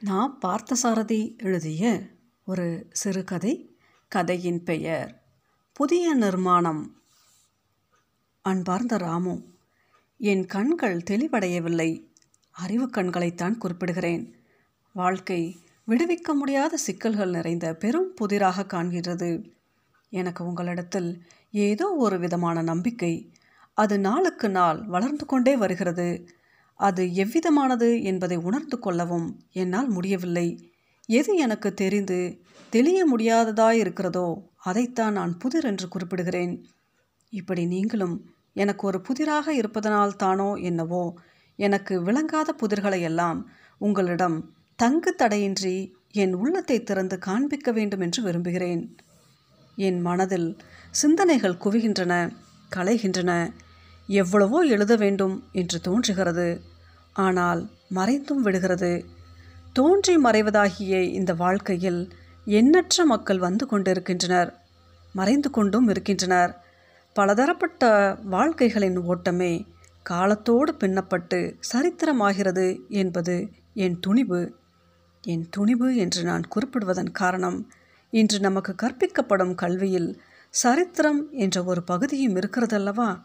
நான் பார்த்தசாரதி எழுதிய ஒரு சிறுகதை கதையின் பெயர் புதிய நிர்மாணம். அன்பார்ந்த ராமு என் கண்கள் தெளிவடையவில்லை. அறிவு கண்களைத்தான் குறிப்பிடுகிறேன். வாழ்க்கை விடுவிக்க முடியாத சிக்கல்கள் நிறைந்த பெரும் புதிராக காண்கிறது எனக்கு உங்களிடத்தில் ஏதோ ஒரு விதமான நம்பிக்கை அது நாளுக்கு நாள் வளர்ந்து கொண்டே வருகிறது. அது எவ்விதமானது என்பதை உணர்ந்து கொள்ளவும் என்னால் முடியவில்லை. எது எனக்கு தெரிந்து தெளிய முடியாததாய் இருக்கிறதோ அதைத்தான் நான் புதிர் என்று குறிப்பிடுகிறேன். இப்படி நீங்களும் எனக்கு ஒரு புதிராக இருப்பதனால் தானோ என்னவோ எனக்கு விளங்காத புதிர்களை எல்லாம் உங்களிடம் தங்கு தடையின்றி என் உள்ளத்தை திறந்து காண்பிக்க வேண்டும் என்று விரும்புகிறேன். என் மனதில் சிந்தனைகள் குவிகின்றன கலைகின்றன. எவ்வளவோ எழுத வேண்டும் என்று தோன்றுகிறது. ஆனால் மறைந்தும் விடுகிறது. தோன்றி மறைவதாகிய இந்த வாழ்க்கையில் எண்ணற்ற மக்கள் வந்து கொண்டிருக்கின்றனர். மறைந்து கொண்டும் இருக்கின்றனர். பலதரப்பட்ட வாழ்க்கைகளின் ஓட்டமே காலத்தோடு பின்னப்பட்டு சரித்திரமாகிறது என்பது என் துணிவு. என் துணிவு என்று நான் குறிப்பிடுவதன் காரணம் இன்று நமக்கு கற்பிக்கப்படும் கல்வியில் சரித்திரம் என்ற ஒரு பகுதியும் இருக்கிறதல்லவா?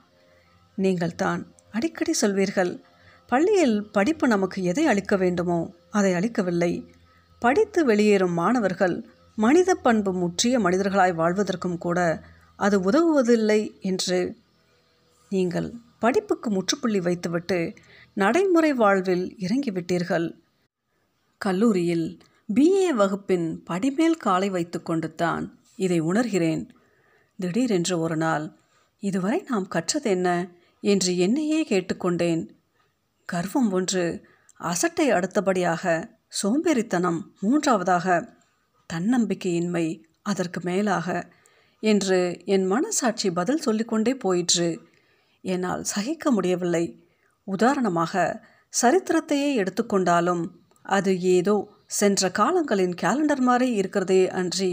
நீங்கள் தான் அடிக்கடி சொல்வீர்கள் பள்ளியில் படிப்பு நமக்கு எதை அளிக்க வேண்டுமோ அதை அளிக்கவில்லை. படித்து வெளியேறும் மாணவர்கள் மனித பண்பு முற்றிய மனிதர்களாய் வாழ்வதற்கும் கூட அது உதவுவதில்லை என்று. நீங்கள் படிப்புக்கு முற்றுப்புள்ளி வைத்துவிட்டு நடைமுறை வாழ்வில் இறங்கிவிட்டீர்கள். கல்லூரியில் பிஏ வகுப்பின் படிமேல் காலை வைத்துக்கொண்டு தான் இதை உணர்கிறேன். திடீரென்று ஒரு நாள் இதுவரை நாம் கற்றது என்ன? என்று என்னையே கேட்டுக்கொண்டேன். கர்வம் ஒன்று அசட்டை அடுத்தபடியாக சோம்பேறித்தனம் மூன்றாவதாக தன்னம்பிக்கையின்மை அதற்கு மேலாக என்று என் மனசாட்சி பதில் சொல்லிக்கொண்டே போயிற்று. என்னால் சகிக்க முடியவில்லை. உதாரணமாக சரித்திரத்தையே எடுத்துக்கொண்டாலும் அது ஏதோ சென்ற காலங்களின் கேலண்டர் மாதிரி இருக்கிறதே அன்றி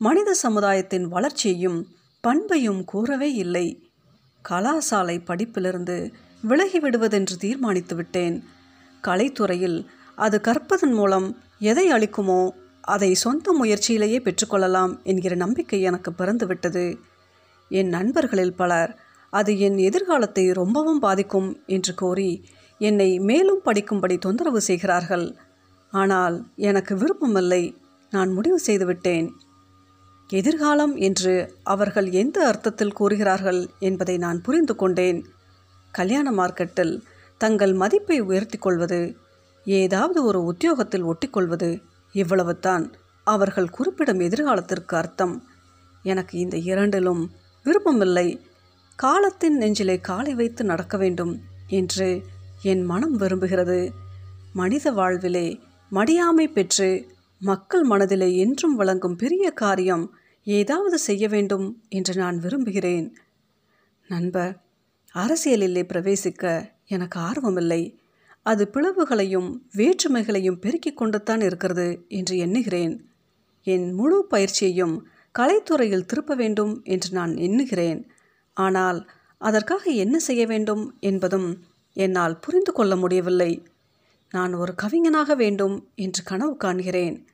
மனித சமுதாயத்தின் வளர்ச்சியையும் பண்பையும் கூறவே இல்லை. கலாசாலை படிப்பிலிருந்து விலகிவிடுவதென்று தீர்மானித்துவிட்டேன். கலைத்துறையில் அது கற்பதன் மூலம் எதை அளிக்குமோ அதை சொந்த முயற்சியிலேயே பெற்றுக்கொள்ளலாம் என்கிற நம்பிக்கை எனக்கு பிறந்துவிட்டது. என் நண்பர்களில் பலர் அது என் எதிர்காலத்தை ரொம்பவும் பாதிக்கும் என்று கோரி என்னை மேலும் படிக்கும்படி தொந்தரவு செய்கிறார்கள். ஆனால் எனக்கு விருப்பமில்லை. நான் முடிவு செய்துவிட்டேன். எதிர்காலம் என்று அவர்கள் எந்த அர்த்தத்தில் கூறுகிறார்கள் என்பதை நான் புரிந்து கொண்டேன். கல்யாண மார்க்கெட்டில் தங்கள் மதிப்பை உயர்த்தி கொள்வது ஏதாவது ஒரு உத்தியோகத்தில் ஒட்டிக்கொள்வது இவ்வளவுதான் அவர்கள் குறிப்பிடும் எதிர்காலத்திற்கு அர்த்தம். எனக்கு இந்த இரண்டிலும் விருப்பமில்லை. காலத்தின் நெஞ்சிலே காலை வைத்து நடக்க வேண்டும் என்று என் மனம் விரும்புகிறது. மனித வாழ்விலே மடியாமை பெற்று மக்கள் மனதிலே என்றும் வழங்கும் பெரிய காரியம் ஏதாவது செய்ய வேண்டும் என்று நான் விரும்புகிறேன். நண்பர் அரசியலிலே பிரவேசிக்க எனக்கு ஆர்வமில்லை. அது பிளவுகளையும் வேற்றுமைகளையும் பெருக்கிக் கொண்டுத்தான் இருக்கிறது என்று எண்ணுகிறேன். என் முழு பயிற்சியையும் கலைத்துறையில் திருப்ப வேண்டும் என்று நான் எண்ணுகிறேன். ஆனால் அதற்காக என்ன செய்ய வேண்டும் என்பதும் என்னால் புரிந்து கொள்ள முடியவில்லை. நான் ஒரு கவிஞனாக வேண்டும் என்று கனவு காண்கிறேன்.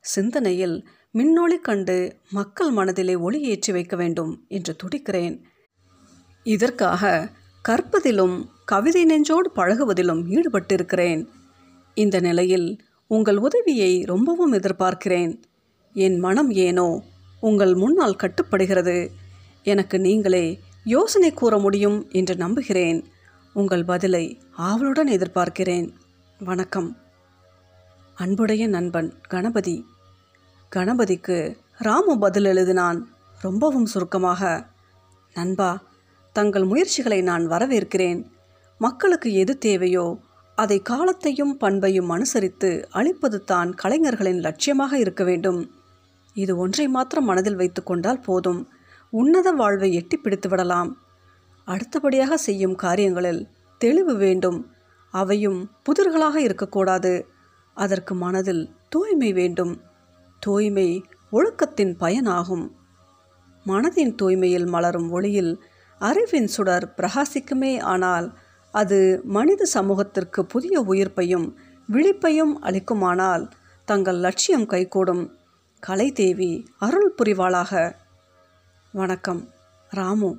சிந்தனையில் மின்னொளி கண்டு மக்கள் மனதிலே ஒளி ஏற்றி வைக்க வேண்டும் என்று துடிக்கிறேன். இதற்காக கற்பதிலும் கவிதை நெஞ்சோடு பழகுவதிலும் ஈடுபட்டிருக்கிறேன். இந்த நிலையில் உங்கள் உதவியை ரொம்பவும் எதிர்பார்க்கிறேன். என் மனம் ஏனோ உங்கள் முன்னால் கட்டுப்படுகிறது. எனக்கு நீங்களே யோசனை கூற முடியும் என்று நம்புகிறேன். உங்கள் பதிலை ஆவலுடன் எதிர்பார்க்கிறேன். வணக்கம். அன்புடைய நண்பன் கணபதி. கணபதிக்கு ராமு பதில் எழுதினான். ரொம்பவும் சுருக்கமாக நண்பா தங்கள் முயற்சிகளை நான் வரவேற்கிறேன். மக்களுக்கு எது தேவையோ அதை காலத்தையும் பண்பையும் அனுசரித்து அளிப்பது தான் கலைஞர்களின் லட்சியமாக இருக்க வேண்டும். இது ஒன்றை மாத்திரம் மனதில் வைத்து கொண்டால் போதும். உன்னத வாழ்வை எட்டி பிடித்து விடலாம். அடுத்தபடியாக செய்யும் காரியங்களில் தெளிவு வேண்டும். அவையும் புதிர்களாக இருக்கக்கூடாது. அதற்கு மனதில் தூய்மை வேண்டும். தூய்மை ஒழுக்கத்தின் பயனாகும். மனதின் தூய்மையில் மலரும் ஒளியில் அறிவின் சுடர் பிரகாசிக்குமே ஆனால் அது மனித சமூகத்திற்கு புதிய உயிர்ப்பையும் விழிப்பையும் அளிக்குமானால் தங்கள் லட்சியம் கைகூடும். கலைதேவி அருள் புரிவாளாக. வணக்கம் ராமு.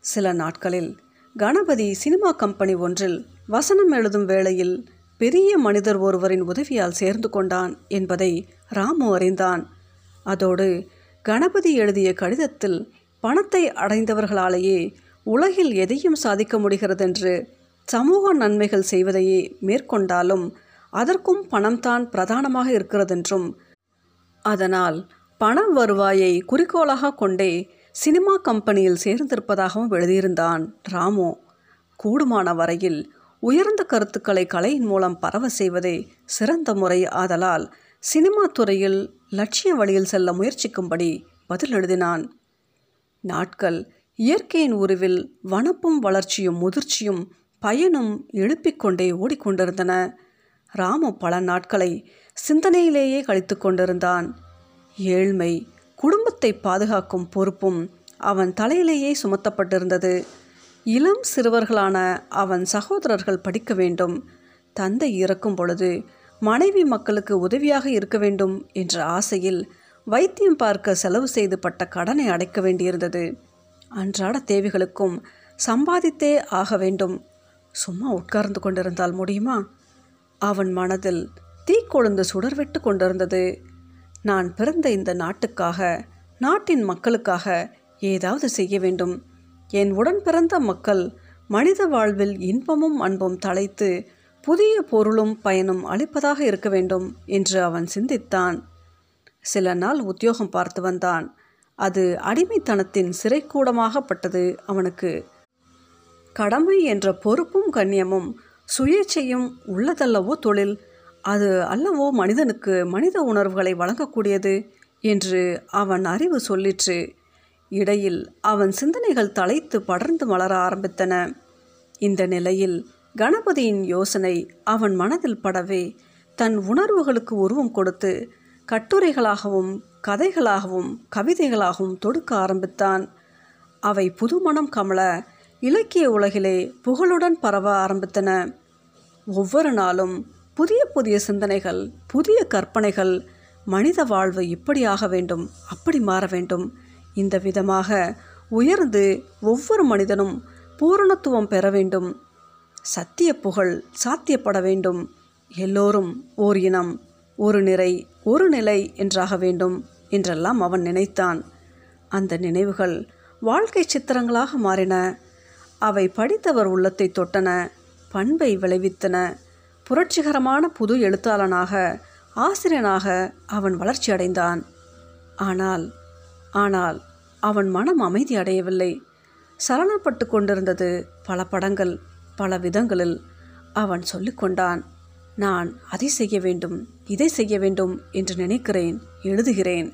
சில நாட்களில் கணபதி சினிமா கம்பெனி ஒன்றில் வசனம் எழுதும் வேளையில் பெரிய மனிதர் ஒருவரின் உதவியால் சேர்ந்து கொண்டான் என்பதை ராமு அறிந்தான். அதோடு கணபதி எழுதிய கடிதத்தில் பணத்தை அடைந்தவர்களாலேயே உலகில் எதையும் சாதிக்க முடிகிறதென்று சமூக நன்மைகள் செய்வதையே மேற்கொண்டாலும் அதற்கும் பணம்தான் பிரதானமாக இருக்கிறதென்றும். அதனால் பண வருவாயை குறிக்கோளாக கொண்டே சினிமா கம்பெனியில் சேர்ந்திருப்பதாகவும் எழுதியிருந்தான் ராமு. கூடுமான வரையில் உயர்ந்த கருத்துக்களை கலையின் மூலம் பரவ செய்வதே சிறந்த முறை ஆதலால் சினிமா துறையில் லட்சிய வழியில் செல்ல முயற்சிக்கும்படி பதில் எழுதினான். நாட்கள் இயற்கையின் உருவில் வனப்பும் வளர்ச்சியும் முதிர்ச்சியும் பயனும் எழுப்பிக் கொண்டே ஓடிக்கொண்டிருந்தன. ராமு பல நாட்களை சிந்தனையிலேயே கழித்து கொண்டிருந்தான். ஏழ்மை குடும்பத்தை பாதுகாக்கும் பொறுப்பும் அவன் தலையிலேயே சுமத்தப்பட்டிருந்தது. இளம் சிறுவர்களான அவன் சகோதரர்கள் படிக்க வேண்டும் தந்தை இறக்கும் பொழுது மனைவி மக்களுக்கு உதவியாக இருக்க வேண்டும் என்ற ஆசையில் வைத்தியம் பார்க்க செலவு செய்து பட்ட கடனை அடைக்க வேண்டியிருந்தது. அன்றாட தேவைகளுக்கும் சம்பாதித்தே ஆக வேண்டும். சும்மா உட்கார்ந்து கொண்டிருந்தால் முடியுமா? அவன் மனதில் தீக்கொழுந்து சுடர்விட்டு கொண்டிருந்தது. நான் பிறந்த இந்த நாட்டுக்காக நாட்டின் மக்களுக்காக ஏதாவது செய்ய வேண்டும். என் உடன் பிறந்த மக்கள் மனித வாழ்வில் இன்பமும் அன்பும் தலைத்து புதிய பொருளும் பயனும் அளிப்பதாக இருக்க வேண்டும் என்று அவன் சிந்தித்தான். சில நாள் உத்தியோகம் பார்த்து வந்தான். அது அடிமைத்தனத்தின் சிறைக்கூடமாகப்பட்டது அவனுக்கு. கடமை என்ற பொறுப்பும் கண்ணியமும் சுயேச்சையும் உள்ளதல்லவோ தொழில் அது அல்லவோ மனிதனுக்கு மனித உணர்வுகளை வழங்கக்கூடியது என்று அவன் அறிவு சொல்லிற்று. இடையில் அவன் சிந்தனைகள் தலைத்து படர்ந்து மலர ஆரம்பித்தன. இந்த நிலையில் கணபதியின் யோசனை அவன் மனதில் படவே தன் உணர்வுகளுக்கு உருவம் கொடுத்து கட்டுரைகளாகவும் கதைகளாகவும் கவிதைகளாகவும் தொடுக்க ஆரம்பித்தான். அவை புதுமணம் கமல இலக்கிய உலகிலே புகழுடன் பரவ ஆரம்பித்தன. ஒவ்வொரு நாளும் புதிய புதிய சிந்தனைகள் புதிய கற்பனைகள் மனித வாழ்வு இப்படியாக வேண்டும் அப்படி மாற வேண்டும். இந்த விதமாக உயர்ந்து ஒவ்வொரு மனிதனும் பூரணத்துவம் பெற வேண்டும். சத்திய புகழ் சாத்தியப்பட வேண்டும். எல்லோரும் ஓர் இனம். ஒரு நிறை ஒரு நிலை என்றாக வேண்டும் என்றெல்லாம் அவன் நினைத்தான். அந்த நினைவுகள் வாழ்க்கை சித்திரங்களாக மாறின. அவை படித்தவர் உள்ளத்தை தொட்டன பண்பை விளைவித்தன. புரட்சிகரமான புது எழுத்தாளனாக ஆசிரியனாக அவன் வளர்ச்சி அடைந்தான். ஆனால் ஆனால் அவன் மனம் அமைதி அடையவில்லை. சலனப்பட்டு கொண்டிருந்தது பல படங்கள் பல விதங்களில் அவன் சொல்லிக்கொண்டான் நான் அதை செய்ய வேண்டும் இதை செய்ய வேண்டும் என்று நினைக்கிறேன் எழுதுகிறேன்.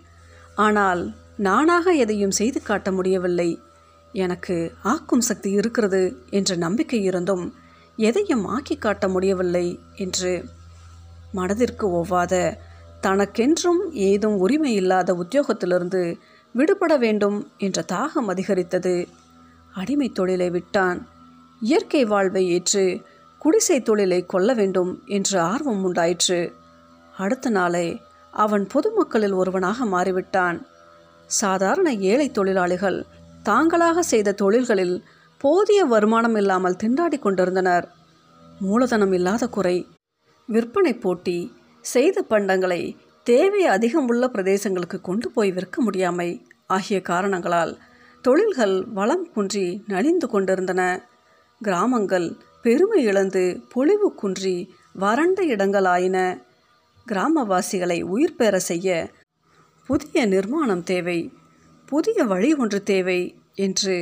ஆனால் நானாக எதையும் செய்து காட்ட முடியவில்லை. எனக்கு ஆக்கும் சக்தி இருக்கிறது என்ற நம்பிக்கை இருந்தும் எதையும் ஆக்கி காட்ட முடியவில்லை என்று மனதிற்கு ஒவ்வாத தனக்கென்றும் ஏதும் உரிமை இல்லாத உத்தியோகத்திலிருந்து விடுபட வேண்டும் என்ற தாகம் அதிகரித்தது. அடிமை தொழிலை விட்டான். இயற்கை வாழ்வை ஏற்று குடிசை தொழிலை கொள்ள வேண்டும் என்று ஆர்வம் உண்டாயிற்று. அடுத்த நாளே அவன் பொதுமக்களில் ஒருவனாக மாறிவிட்டான். சாதாரண ஏழை தொழிலாளிகள் தாங்களாக செய்த தொழில்களில் போதிய வருமானம் இல்லாமல் திண்டாடி கொண்டிருந்தனர். மூலதனம் இல்லாத குறை விற்பனை போட்டி செய்த பண்டங்களை தேவை அதிகம் உள்ள பிரதேசங்களுக்கு கொண்டு போய் விற்க முடியாமை ஆகிய காரணங்களால் தொழில்கள் வளம் குன்றி நலிந்து கொண்டிருந்தன. கிராமங்கள் பெருமை இழந்து பொலிவு குன்றி வறண்ட இடங்களாயின. கிராமவாசிகளை உயிர் பெற செய்ய புதிய நிர்மாணம் தேவை புதிய வழி ஒன்று தேவை என்று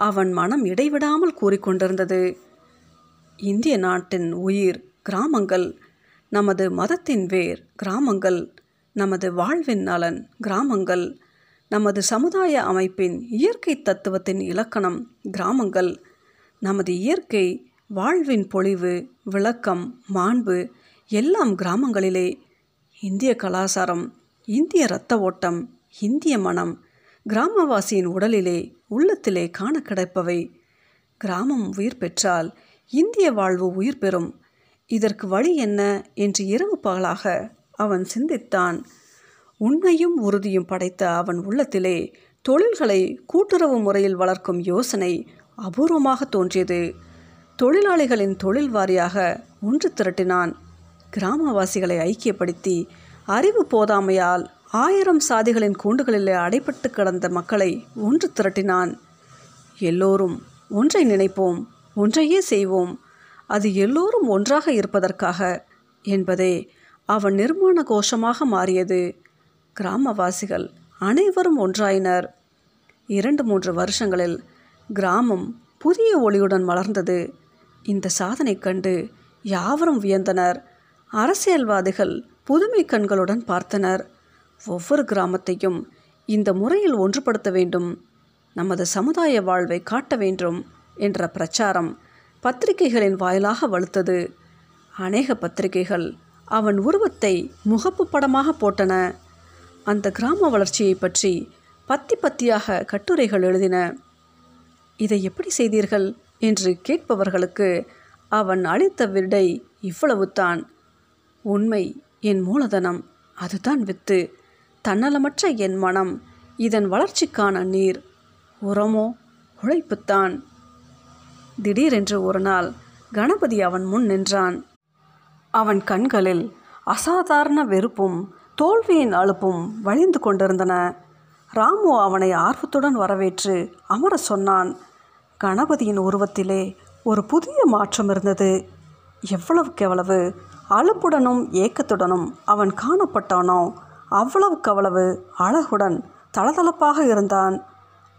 அவன் மனம் இடைவிடாமல் கூறிக்கொண்டிருந்தது. இந்திய நாட்டின் உயிர் கிராமங்கள் நமது மதத்தின் வேர் கிராமங்கள் நமது வாழ்வின் நலன் கிராமங்கள் நமது சமுதாய அமைப்பின் இயற்கை தத்துவத்தின் இலக்கணம் கிராமங்கள் நமது இயற்கை வாழ்வின் பொழிவு விளக்கம் மாண்பு எல்லாம் கிராமங்களிலே இந்திய கலாச்சாரம் இந்திய இரத்த ஓட்டம் இந்திய மனம் கிராமவாசியின் உடலிலே உள்ளத்திலே காண கிடைப்பவை கிராமம் உயிர் பெற்றால் இந்திய வாழ்வு உயிர் பெறும். இதற்கு வழி என்ன என்று இரவு பகலாக அவன் சிந்தித்தான். உண்மையும் உறுதியும் படைத்த அவன் உள்ளத்திலே தொழில்களை கூட்டுறவு முறையில் வளர்க்கும் யோசனை அபூர்வமாக தோன்றியது. தொழிலாளிகளின் தொழில் வாரியாக ஒன்று திரட்டினான். கிராமவாசிகளை ஐக்கியப்படுத்தி அறிவு போதாமையால் ஆயிரம் சாதிகளின் கூண்டுகளிலே அடைபட்டு கிடந்த மக்களை ஒன்று திரட்டினான். எல்லோரும் ஒன்றை நினைப்போம் ஒன்றையே செய்வோம். அது எல்லோரும் ஒன்றாக இருப்பதற்காக என்பதே அவன் நிர்மாண கோஷமாக மாறியது. கிராமவாசிகள் அனைவரும் ஒன்றாயினர். இரண்டு மூன்று வருஷங்களில் கிராமம் புதிய ஒளியுடன் வளர்ந்தது இந்த சாதனை கண்டு யாவரும் வியந்தனர். அரசியல்வாதிகள் புதுமை கண்களுடன் பார்த்தனர். ஒவ்வொரு கிராமத்தையும் இந்த முறையில் ஒன்றுபடுத்த வேண்டும். நமது சமுதாய வாழ்வை காட்ட வேண்டும் என்ற பிரச்சாரம் பத்திரிகைகளின் வாயிலாக வலுத்தது. அநேக பத்திரிகைகள் அவன் உருவத்தை முகப்பு படமாக போட்டன. அந்த கிராம வளர்ச்சியை பற்றி பத்தி பத்தியாக கட்டுரைகள் எழுதின. இதை எப்படி செய்தீர்கள்? என்று கேட்பவர்களுக்கு அவன் அளித்த விடை இவ்வளவுதான் உண்மை என் மூலதனம் அதுதான் வித்து. தன்னலமற்ற என் மனம் இதன் வளர்ச்சிக்கான நீர். உரமோ உழைப்புத்தான். திடீரென்று ஒரு நாள் கணபதி அவன் முன் நின்றான். அவன் கண்களில் அசாதாரண வெறுப்பும் தோல்வியின் அலுப்பும் வழிந்து கொண்டிருந்தன. ராமு அவனை ஆர்வத்துடன் வரவேற்று அமர சொன்னான். கணபதியின் உருவத்திலே ஒரு புதிய மாற்றம் இருந்தது. எவ்வளவுக்கெவ்வளவு அலுப்புடனும் ஏக்கத்துடனும் அவன் காணப்பட்டானோ அவ்வளவுக்கவ்வளவு அழகுடன் தளதளப்பாக இருந்தான்.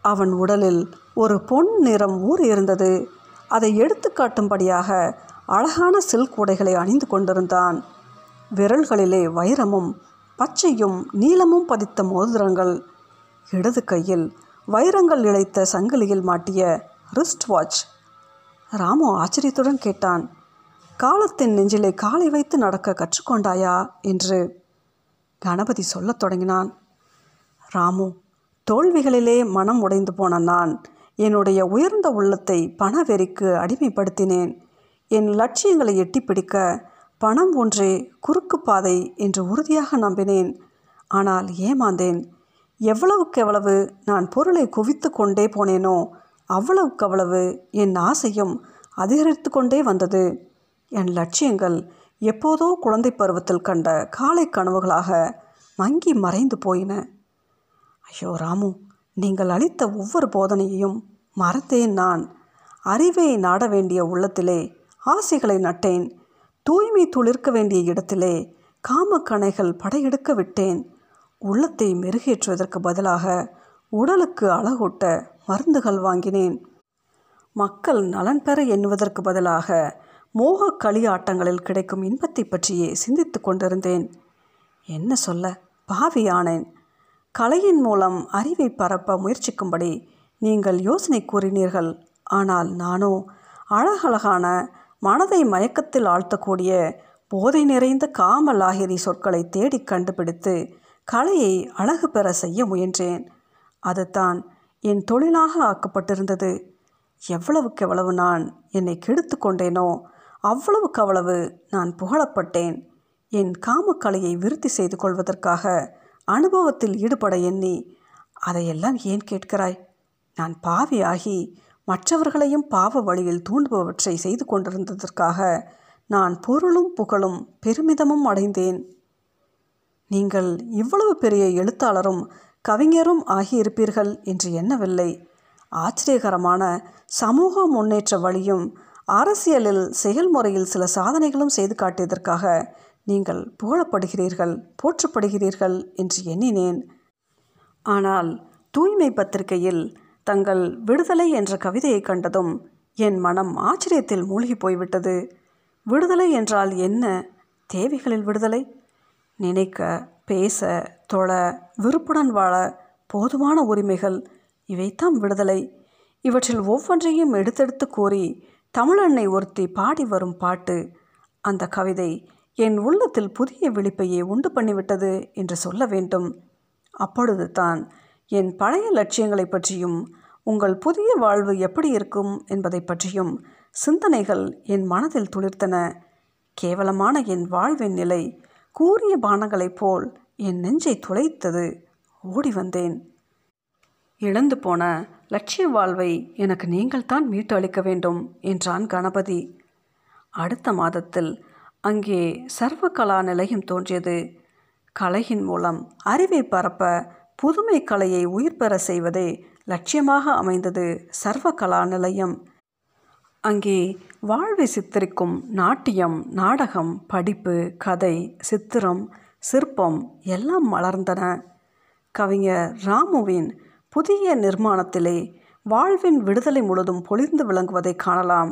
அவன் உடலில் ஒரு பொன் நிறம் ஊறி இருந்தது. அதை எடுத்து காட்டும்படியாக அழகான சில்க் உடைகளை அணிந்து கொண்டிருந்தான். விரல்களிலே வைரமும் பச்சையும் நீலமும் பதித்த மோதிரங்கள். இடது கையில் வைரங்கள் இழைத்த சங்கிலியில் மாட்டிய ரிஸ்ட் வாட்ச் ராமு ஆச்சரியத்துடன் கேட்டான். காலத்தின் நெஞ்சிலே காலை வைத்து நடக்க கற்றுக்கொண்டாயா? என்று கணபதி சொல்லத் தொடங்கினான். ராமு தோல்விகளிலே மனம் உடைந்து போன நான் என்னுடைய உயர்ந்த உள்ளத்தை பணவெறிக்கு அடிமைப்படுத்தினேன். என் லட்சியங்களை எட்டி பிடிக்க பணம் ஒன்றே குறுக்கு பாதை என்று உறுதியாக நம்பினேன். ஆனால் ஏமாந்தேன். எவ்வளவுக்கெவ்வளவு நான் பொருளை குவித்து கொண்டே போனேனோ அவ்வளவுக்கவ்வளவு என் ஆசையும் அதிகரித்து கொண்டே வந்தது. என் லட்சியங்கள் எப்போதோ குழந்தை பருவத்தில் கண்ட காலை கனவுகளாக மங்கி மறைந்து போயின. ஐயோ ராமு நீங்கள் அளித்த ஒவ்வொரு போதனையையும் மறந்தேன் நான். அறிவை நாட வேண்டிய உள்ளத்திலே ஆசைகளை நட்டேன். தூய்மை துளிர்க்க வேண்டிய இடத்திலே காமக்கணைகள் படையெடுக்க விட்டேன். உள்ளத்தை மெருகேற்றுவதற்கு பதிலாக உடலுக்கு அழகூட்ட மருந்துகள் வாங்கினேன். மக்கள் நலன் பெற எண்ணுவதற்கு பதிலாக மோக களியாட்டங்களில் கிடைக்கும் இன்பத்தை பற்றியே சிந்தித்து கொண்டிருந்தேன். என்ன சொல்ல? பாவியானேன் கலையின் மூலம் அறிவை பரப்ப முயற்சிக்கும்படி நீங்கள் யோசனை கூறினீர்கள். ஆனால் நானோ அழகழகான மனதை மயக்கத்தில் ஆழ்த்தக்கூடிய போதை நிறைந்த காமலாகிரி சொற்களை தேடி கண்டுபிடித்து கலையை அழகு பெற செய்ய முயன்றேன். அதுதான் என் தொழிலாக ஆக்கப்பட்டிருந்தது. எவ்வளவுக்கெவ்வளவு நான் என்னை கெடுத்து கொண்டேனோ அவ்வளவுக்கவ்வளவு நான் புகழப்பட்டேன். என் காமக்கலையை விருத்தி செய்து கொள்வதற்காக அனுபவத்தில் ஈடுபட எண்ணி அதையெல்லாம் ஏன் கேட்கிறாய்? நான் பாவியாகி மற்றவர்களையும் பாவ வழியில் தூண்டுபவற்றை செய்து கொண்டிருந்ததற்காக நான் பொருளும் புகழும் பெருமிதமும் அடைந்தேன். நீங்கள் இவ்வளவு பெரிய எழுத்தாளரும் கவிஞரும் ஆகியிருப்பீர்கள் என்று எண்ணவில்லை. ஆச்சரியகரமான சமூக முன்னேற்ற வழியும் அரசியலில் செயல்முறையில் சில சாதனைகளும் செய்து காட்டியதற்காக நீங்கள் புகழப்படுகிறீர்கள் போற்றப்படுகிறீர்கள் என்று எண்ணினேன். ஆனால் தூய்மை பத்திரிகையில் தங்கள் விடுதலை என்ற கவிதையை கண்டதும் என் மனம் ஆச்சரியத்தில் மூழ்கி போய்விட்டது. விடுதலை என்றால் என்ன? தேவைகளில் விடுதலை? நினைக்க பேச தொழ விருப்புடன் வாழ போதுமான உரிமைகள் இவைத்தான் விடுதலை. இவற்றில் ஒவ்வொன்றையும் எடுத்தெடுத்து கூறி தமிழன்னை ஒருத்தி பாடி வரும் பாட்டு. அந்த கவிதை என் உள்ளத்தில் புதிய விழிப்பையே உண்டு பண்ணிவிட்டது என்று சொல்ல வேண்டும். அப்பொழுது தான் என் பழைய லட்சியங்களை பற்றியும் உங்கள் புதிய வாழ்வு எப்படி இருக்கும் என்பதை பற்றியும் சிந்தனைகள் என் மனதில் துளிர்த்தன. கேவலமான என் வாழ்வின் நிலை கூறிய பானங்களைப் போல் என் நெஞ்சை துளைத்தது. ஓடி வந்தேன். இழந்து போன லட்சிய வாழ்வை எனக்கு நீங்கள் தான் மீட்டு அளிக்க வேண்டும் என்றான் கணபதி. அடுத்த மாதத்தில் அங்கே சர்வகலா நிலையம் தோன்றியது. கலையின் மூலம் அறிவை பரப்ப புதுமை கலையை உயிர் பெற செய்வதே லட்சியமாக அமைந்தது சர்வகலா நிலையம். அங்கே வாழ்வை சித்தரிக்கும் நாட்டியம் நாடகம் படிப்பு கதை சித்திரம் சிற்பம் எல்லாம் மலர்ந்தன. கவிஞர் ராமுவின் புதிய நிர்மாணத்திலே வாழ்வின் விடுதலை முழுதும் பொழிந்து விளங்குவதை காணலாம்.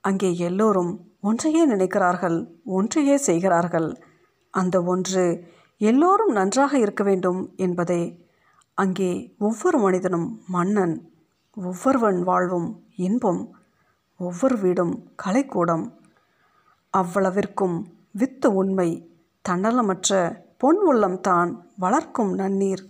அங்கே எல்லோரும் ஒன்றையே நினைக்கிறார்கள் ஒன்றையே செய்கிறார்கள். அந்த ஒன்று எல்லோரும் நன்றாக இருக்க வேண்டும் என்பதே. அங்கே ஒவ்வொரு மனிதனும் மன்னன் ஒவ்வொருவன் வாழ்வும் இன்பம் ஒவ்வொரு வீடும் கலைக்கூடம். அவ்வளவிற்கும் வித்து உண்மை தன்னலமற்ற பொன் உள்ளம்தான் வளர்க்கும் நன்னீர்.